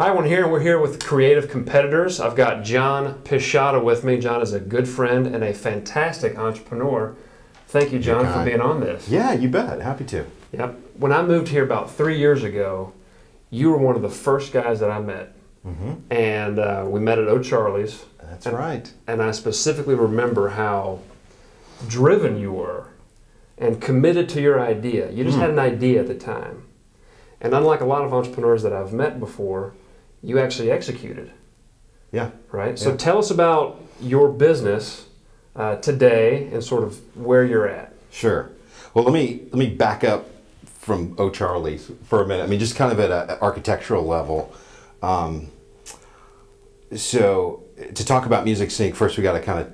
Hi, everyone here. And we're here with Creative Competitors. I've got John Pisciotta with me. John is a good friend and a fantastic entrepreneur. Thank you, John, for being on this. Yeah, you bet. Happy to. Yep. When I moved here about three years ago, you were one of the first guys that I met. Mm-hmm. And uh, we met at O'Charlie's. That's And- right. And I specifically remember how driven you were and committed to your idea. You just had an idea at the time. And unlike a lot of entrepreneurs that I've met before, you actually executed, Yeah. right? So Yeah. tell us about your business uh, today and sort of where you're at. Sure. Well, let me let me back up from O'Charlie's for a minute. I mean, just kind of at an architectural level. Um, so to talk about Music Sync, first we got to kind of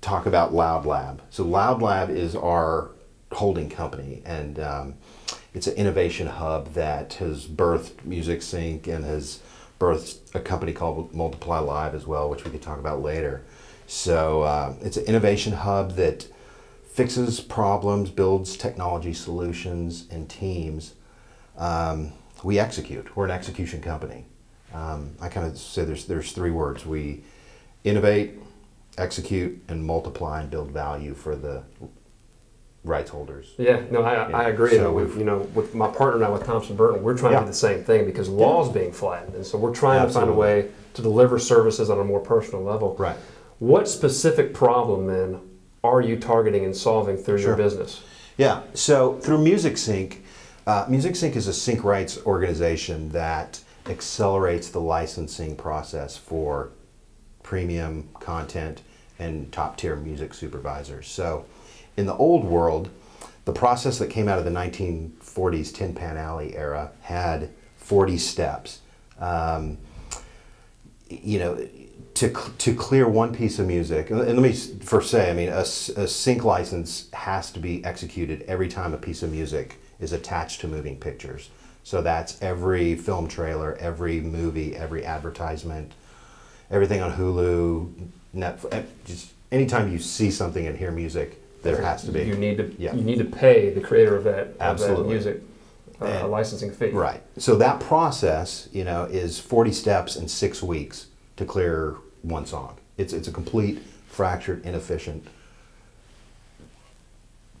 talk about Loud Lab. So Loud Lab is our holding company, and um, it's an innovation hub that has birthed Music Sync and has birthed a company called Multiply Live as well, which we could talk about later. So uh, it's an innovation hub that fixes problems, builds technology solutions and teams. Um, we execute. We're an execution company. Um, I kind of say there's there's three words: we innovate, execute, and multiply and build value for the rights holders. Yeah, no, I, I agree. So with, you know, with my partner and I, with Thompson Burton, we're trying to do the same thing because law is being flattened, and so we're trying to find a way to deliver services on a more personal level. Right. What specific problem then are you targeting and solving through your business? Yeah. So through Music Sync, uh, Music Sync is a sync rights organization that accelerates the licensing process for premium content and top tier music supervisors. So in the old world, the process that came out of the 1940s Tin Pan Alley era had 40 steps. Um, you know, to, to clear one piece of music, and let me first say, I mean, a sync license has to be executed every time a piece of music is attached to moving pictures. So that's every film trailer, every movie, every advertisement, everything on Hulu, Netflix. Just anytime you see something and hear music, there has to be. You need to Yeah. you need to pay the creator of that, of that music uh, a licensing fee. Right. So that process, you know, is 40 steps in six weeks to clear one song. It's, it's a complete, fractured, inefficient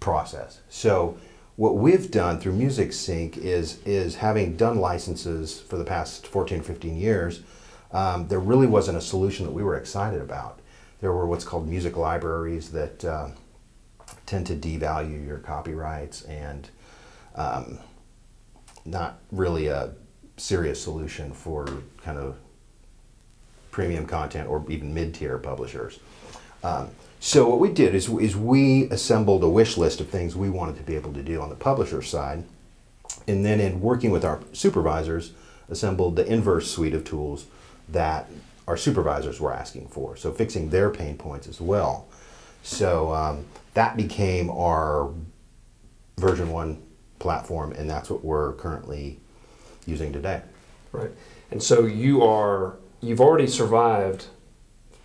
process. So what we've done through Music Sync is, is having done licenses for the past 14, 15 years, um, there really wasn't a solution that we were excited about. There were what's called music libraries that uh, tend to devalue your copyrights and um, not really a serious solution for kind of premium content or even mid-tier publishers. Um, so what we did is, is we assembled a wish list of things we wanted to be able to do on the publisher side, and then in working with our supervisors, assembled the inverse suite of tools that our supervisors were asking for. So fixing their pain points as well. So um, that became our version one platform, and that's what we're currently using today. Right. And so you are you've already survived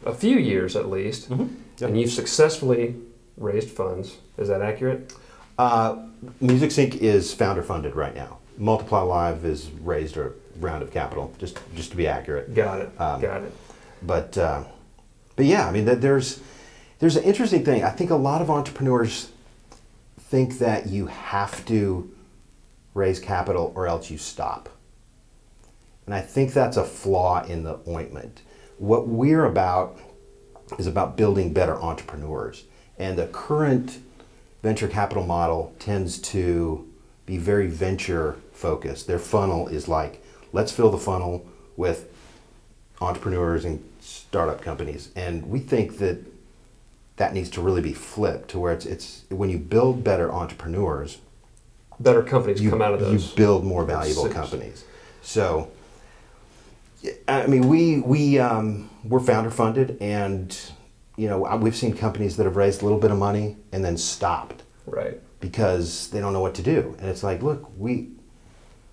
a few years at least, Mm-hmm. Yep. and you've successfully raised funds. Is that accurate? Uh, Music Sync is founder funded right now. Multiply Live has raised a round of capital, just just to be accurate. Got it. Um, Got it. But uh, but yeah, I mean, that there's there's an interesting thing. I think a lot of entrepreneurs think that you have to raise capital or else you stop. And I think that's a flaw in the ointment. What we're about is about building better entrepreneurs. And the current venture capital model tends to be very venture focused. Their funnel is like, let's fill the funnel with entrepreneurs and startup companies. And we think that that needs to really be flipped to where it's, it's when you build better entrepreneurs, Better companies you, come out of those. you build more valuable Six. companies. So, I mean, we we um, we're founder funded, and you know we've seen companies that have raised a little bit of money and then stopped right. because they don't know what to do. And it's like, look, we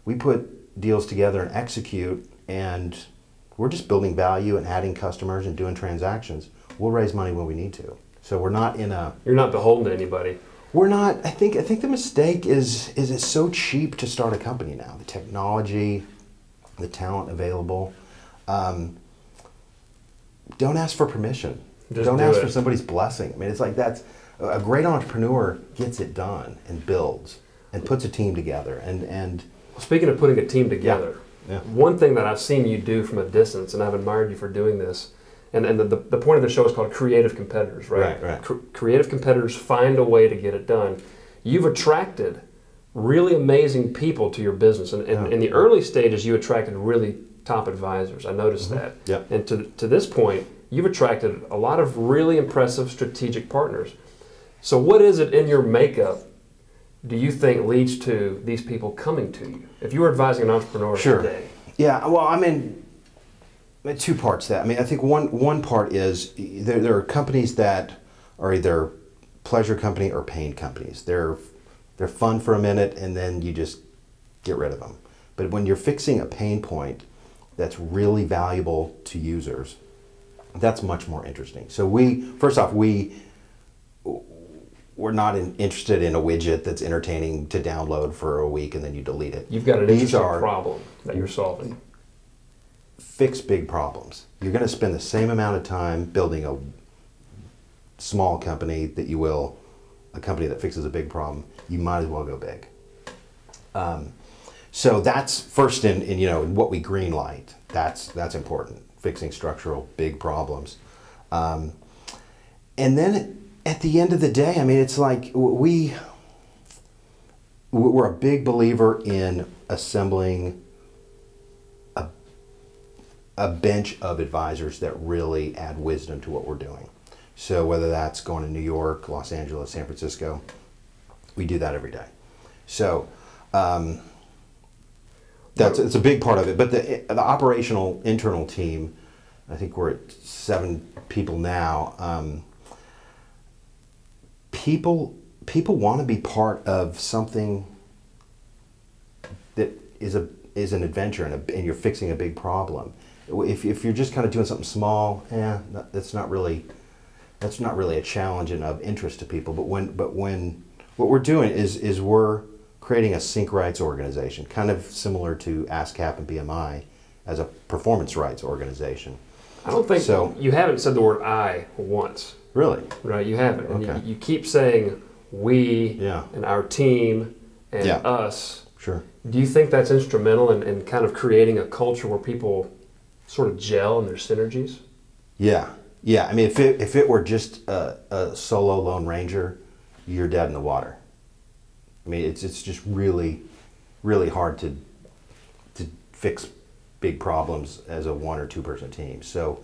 we put deals together and execute, and we're just building value and adding customers and doing transactions. We'll raise money when we need to. So we're not in a You're not beholden to anybody. we're not. I think. I think the mistake is is it's so cheap to start a company now. The technology, the talent available. um, don't ask for permission. Just don't do ask it. for somebody's blessing. I mean, it's like that's a great entrepreneur gets it done and builds and puts a team together and and Speaking of putting a team together, Yeah. one thing that I've seen you do from a distance, and I've admired you for doing this, and, and the, the, the point of the show is called Creative Competitors, right? Right, right. Cr- creative competitors find a way to get it done. You've attracted really amazing people to your business. And, and Yeah. in the early stages, you attracted really top advisors. I noticed that. Mm-hmm. Yep. And to, to this point, you've attracted a lot of really impressive strategic partners. So, what is it in your makeup do you think leads to these people coming to you? If you were advising an entrepreneur Sure. today, Yeah, well, I mean, two parts to that. I mean, I think one one part is there, there are companies that are either pleasure company or pain companies. They're they're fun for a minute and then you just get rid of them. But when you're fixing a pain point that's really valuable to users, that's much more interesting. So we first off we we're not in, interested in a widget that's entertaining to download for a week and then you delete it. you've got an These interesting are- problem that you're solving. Fix big problems. You're going to spend the same amount of time building a small company that you will a company that fixes a big problem. You might as well go big. Um, so that's first in, in you know in what we green light. That's that's important. Fixing structural big problems, um, and then at the end of the day, I mean, it's like we we're a big believer in assembling a bench of advisors that really add wisdom to what we're doing. So whether that's going to New York, Los Angeles, San Francisco, we do that every day. So um, that's it's a big part of it. But the the operational internal team, I think we're at seven people now. Um, people people want to be part of something that is a is an adventure and, a, and you're fixing a big problem. If, if you're just kind of doing something small, yeah, that's not really that's not really a challenge and of interest to people. But when but when what we're doing is is we're creating a sync rights organization, kind of similar to ASCAP and BMI as a performance rights organization. I don't think So- you haven't said the word I once, Really? right? You haven't. And Okay. you, you keep saying we Yeah. and our team and Yeah. us. Sure. Do you think that's instrumental in, in kind of creating a culture where people sort of gel and their synergies? Yeah, yeah. I mean, if it if it were just a, a solo lone ranger, you're dead in the water. I mean, it's it's just really, really hard to to fix big problems as a one or two person team. So,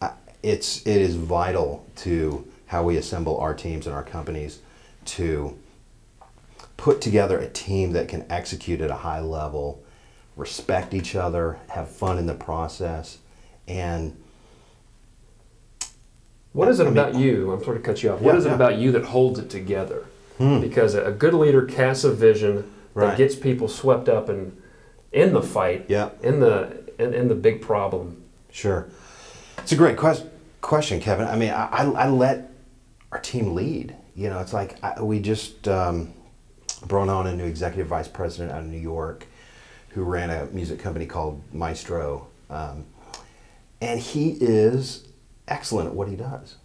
uh, it's it is vital to how we assemble our teams and our companies to put together a team that can execute at a high level, respect each other, have fun in the process, and What is it I mean- about you? I'm sort of cut you off. What Yeah, is it yeah. about you that holds it together? Hmm. Because a good leader casts a vision that Right. gets people swept up in in the fight, Yeah. in the in, in the big problem. Sure. It's a great quest- question, Kevin. I mean, I, I, I let our team lead. You know, it's like I, we just um, brought on a new executive vice president out of New York who ran a music company called Maestro. Um, and he is excellent at what he does.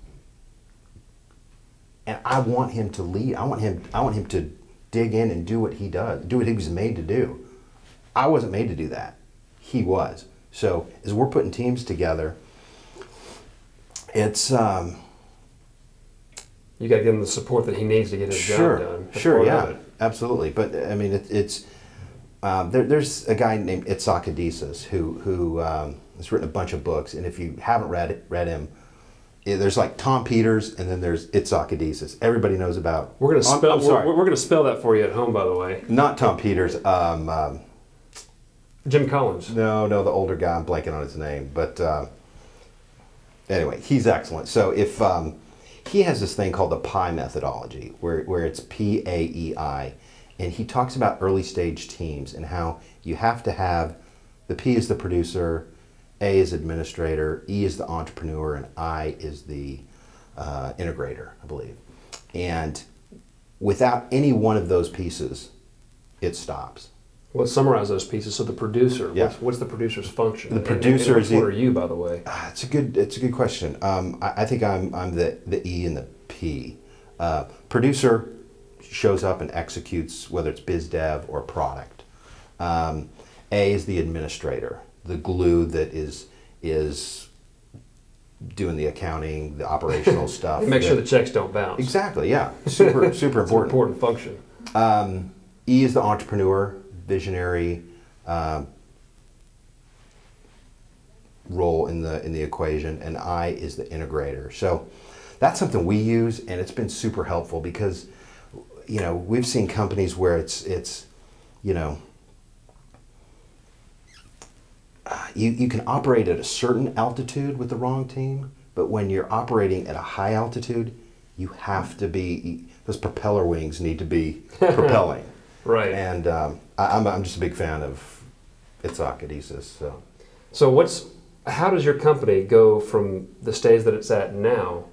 And I want him to lead. I want him I want him to dig in and do what he does, do what he was made to do. I wasn't made to do that. He was. So as we're putting teams together, it's um, You got to give him the support that he needs to get his sure, job done. Sure, yeah, absolutely. But I mean, it, it's um, there, there's a guy named Ichak Adizes who who um, has written a bunch of books, and if you haven't read it, read him, eh, there's like Tom Peters, and then there's Ichak Adizes. Everybody knows about. We're gonna I'm- spell. I'm sorry, we're, we're gonna spell that for you at home, by the way. not Tom Peters. Um, um, Jim Collins. No, no, the older guy. I'm blanking on his name, but uh, anyway, he's excellent. So if um, he has this thing called the PI methodology, where where it's P A E I, and he talks about early stage teams and how you have to have the P is the producer, A is administrator, E is the entrepreneur, and I is the uh, integrator, I believe. And without any one of those pieces, it stops. Well, summarize those pieces. So the producer, Yeah. what's, what's the producer's function? The And- and- producer and is What the- are you, by the way? Ah, it's a good. It's a good question. Um, I, I think I'm I'm the the E and the P. Uh, producer shows up and executes whether it's biz dev or product. Um, a is the administrator, the glue that is is doing the accounting, the operational stuff. Make sure the checks don't bounce. exactly. Yeah, super super important. important function. Um, e is the entrepreneur, visionary um, role in the in the equation, and I is the integrator. So that's something we use, and it's been super helpful because you know we've seen companies where it's it's you know uh, you, you can operate at a certain altitude with the wrong team, but when you're operating at a high altitude, you have to be those propeller wings need to be propelling. Right. And um, I, I'm, I'm just a big fan of Ichak Adizes. So So what's how does your company go from the stage that it's at now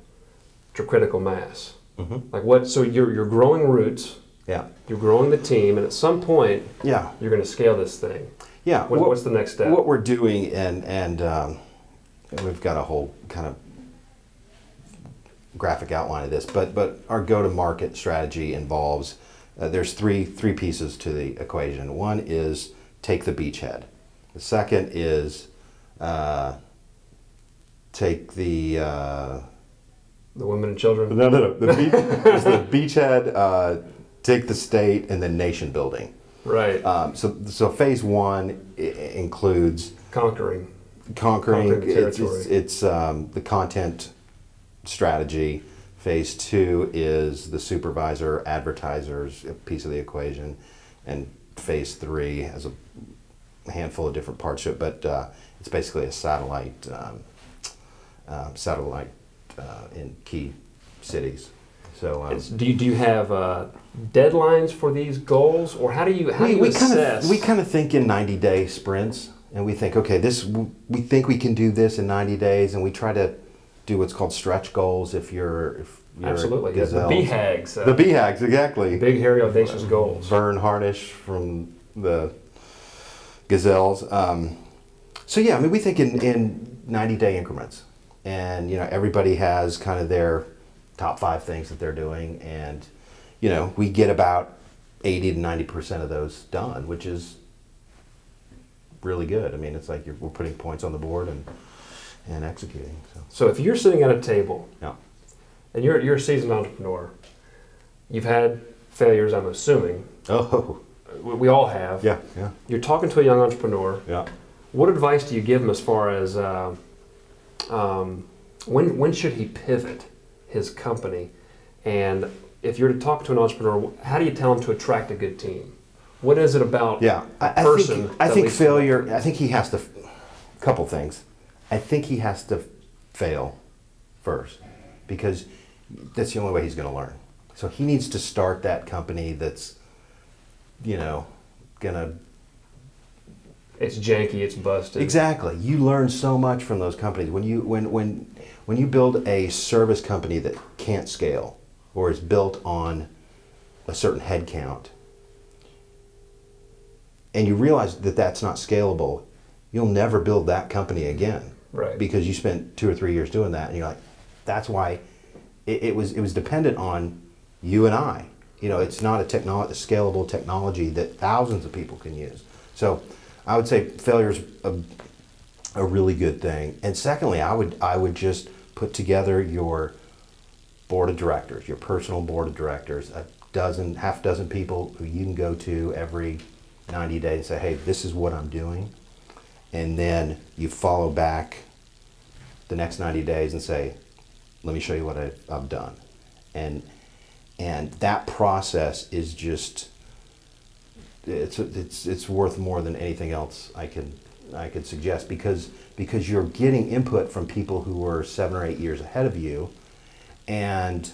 to critical mass? Mhm. Like what? So you're you're growing roots, yeah, you're growing the team, and at some point yeah, you're going to scale this thing. yeah. What, What- what's the next step? What we're doing, and and um, we've got a whole kind of graphic outline of this, but but our go-to-market strategy involves uh, there's three three pieces to the equation. One is take the beachhead. The second is uh, take the uh, the women and children. no no no the, beach, it's the beachhead. Uh, take the state and then nation building. Right. Um, so so phase one i- includes Conquering. conquering Conquering the it's, territory. it's, it's um, the content strategy phase two is the supervisor advertisers piece of the equation and phase three has a handful of different parts to it but uh, it's basically a satellite um, um, satellite uh, in key cities so um, do you do you have uh, deadlines for these goals, or how do you how do you kind assess? of we kind of think in 90 day sprints and we think okay this we think we can do this in 90 days and we try to do what's called stretch goals if you're if you're Absolutely. Yeah, the. BHAGs. Uh, the BHAGs exactly big, hairy, audacious goals. Verne Harnish from the Gazelles. Um, so yeah, I mean, we think in, in 90 day increments, and you know, everybody has kind of their top five things that they're doing, and you know, we get about 80 to 90 percent of those done, which is really good. I mean, it's like you're, we're putting points on the board and and executing. So So if you're sitting at a table yeah, and you're you're a seasoned entrepreneur, you've had failures. I'm assuming oh we, we all have. yeah, yeah, You're talking to a young entrepreneur. yeah. What advice do you give them as far as uh, um, when when should he pivot his company? And if you're to talk to an entrepreneur, how do you tell him to attract a good team? What is it about? Yeah, I, I person think I think to failure. I think he has to. Couple things. I think he has to fail first because that's the only way he's going to learn. So he needs to start that company that's, you know, gonna It's janky. It's busted. exactly. You learn so much from those companies when you when when when you build a service company that can't scale or is built on a certain headcount, and you realize that that's not scalable, you'll never build that company again. Right. Because you spent two or three years doing that, and you're like, that's why it, it was it was dependent on you and I. You know, it's not a technolo- a scalable technology that thousands of people can use. So, I would say failure is a, a really good thing. And secondly, I would I would just put together your board of directors, your personal board of directors, a dozen, half dozen people who you can go to every 90 days and say, hey, this is what I'm doing. And then you follow back the next 90 days and say, let me show you what I, I've done. And, and that process is just, it's, it's, it's worth more than anything else I could, I could suggest because, because you're getting input from people who are seven or eight years ahead of you and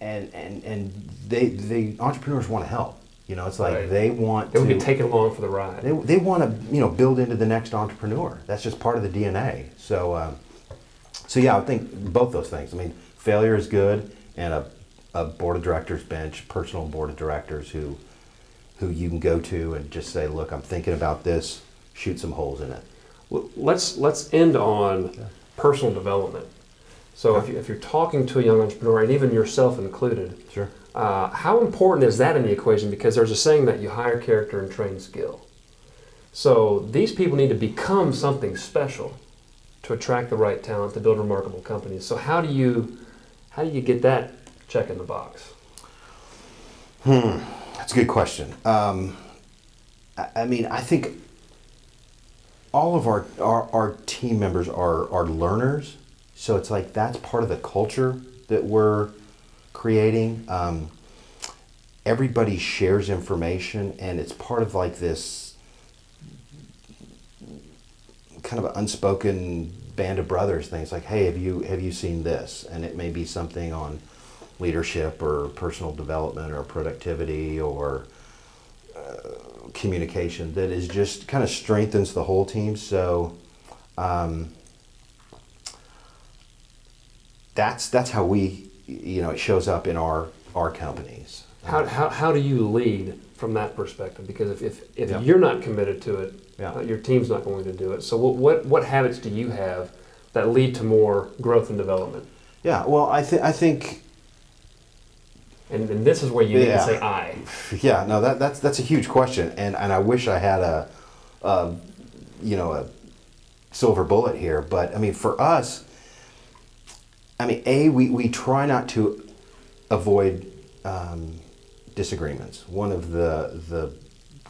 and and and they the entrepreneurs want to help. You know, it's like Right. they want They would to be taken along for the ride. they, they want to you know build into the next entrepreneur. That's just part of the DNA. So um, so yeah, I think both those things. I mean, failure is good, and a, a board of directors bench, personal board of directors who who you can go to and just say, "Look, I'm thinking about this. Shoot some holes in it." Well, let's let's end on personal development. So if, you, if you're talking to a young entrepreneur, and even yourself included, Sure. uh, how important is that in the equation? Because there's a saying that you hire character and train skill. So these people need to become something special to attract the right talent to build remarkable companies. So how do you how do you get that check in the box? Hmm, that's a good question. Um, I, I mean, I think all of our, our, our team members are, are learners. So it's like that's part of the culture that we're creating. Um, everybody shares information, and it's part of like this kind of unspoken band of brothers thing. It's like, hey, have you have you seen this? And it may be something on leadership or personal development or productivity or uh, communication that is just kind of strengthens the whole team. So um, that's that's how we you know it shows up in our our companies. How, how, how do you lead from that perspective? Because if, if, if Yeah. you're not committed to it, Yeah. uh, your team's not going to do it. So what, what, what habits do you have that lead to more growth and development? Yeah, well, I think I think And, and this is where you need to say I. Yeah, no, that, that's that's a huge question, and and I wish I had a, a, you know, a silver bullet here. But I mean, for us, I mean, a we, we try not to avoid um, disagreements. One of the the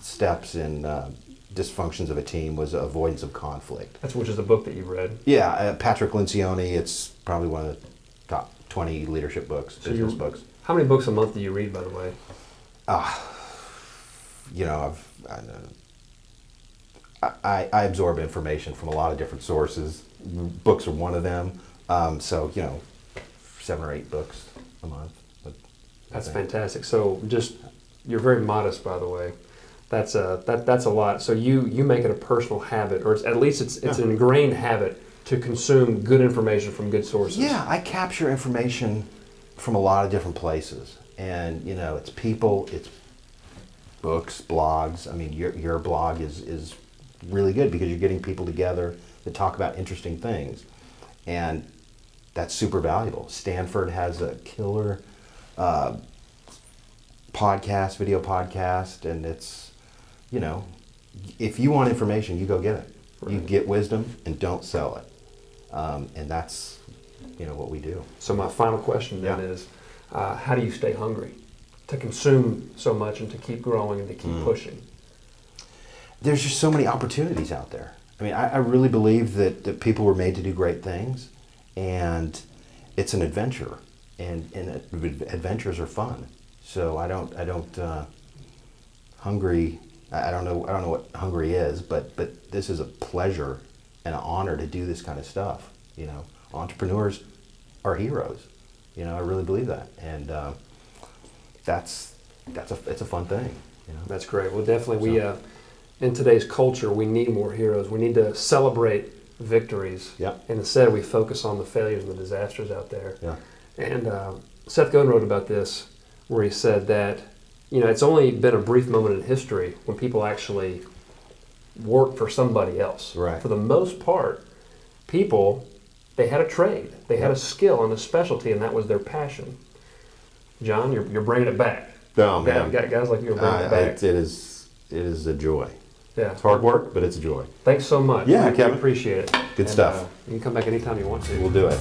steps in uh, dysfunctions of a team was avoidance of conflict. That's which is the book that you read. Yeah, uh, Patrick Lencioni. It's probably one of the top twenty leadership books, So business you- books. How many books a month do you read, by the way? Ah. You know, I've, I, know- I, I absorb information from a lot of different sources. Books are one of them. Um, so, you know, seven or eight books a month. That's fantastic. So just you're very modest, by the way. That's a that that's a lot. So you you make it a personal habit, or it's, at least it's it's Yeah. an ingrained habit to consume good information from good sources. Yeah, I capture information from a lot of different places. And, you know, it's people, it's books, blogs. I mean, your, your blog is, is really good because you're getting people together that talk about interesting things. And that's super valuable. Stanford has a killer uh, podcast, video podcast, and it's, you know, if you want information, you go get it. You get wisdom and don't sell it. Um, and that's, you know, what we do. So my final question then Yeah. is, uh, how do you stay hungry to consume so much and to keep growing and to keep Mm. pushing? there's just so many opportunities out there. I mean, I, I really believe that, that people were made to do great things, and it's an adventure, and, and ad- adventures are fun. So I don't, I don't, uh, hungry. I I don't know, I don't know what hungry is, but but this is a pleasure and an honor to do this kind of stuff. You know, entrepreneurs are heroes. You know, I really believe that, and uh, that's that's a it's a fun thing. You know, That's great. Well, definitely, we uh, in today's culture, we need more heroes. We need to celebrate victories. Yeah. And instead, we focus on the failures and the disasters out there. yeah. And uh, Seth Godin wrote about this, where he said that you know it's only been a brief moment in history when people actually work for somebody else. Right. For the most part, people they had a trade, they had a skill and a specialty, and that was their passion. John, you're, you're bringing it back. Oh, man. guy- guys like you are bringing it back. it, it is it is a joy. yeah. It's hard work, but it's a joy. Thanks so much. Yeah, We- we Kevin. appreciate it. Good And, stuff. uh, you can come back anytime you want to. We'll do it.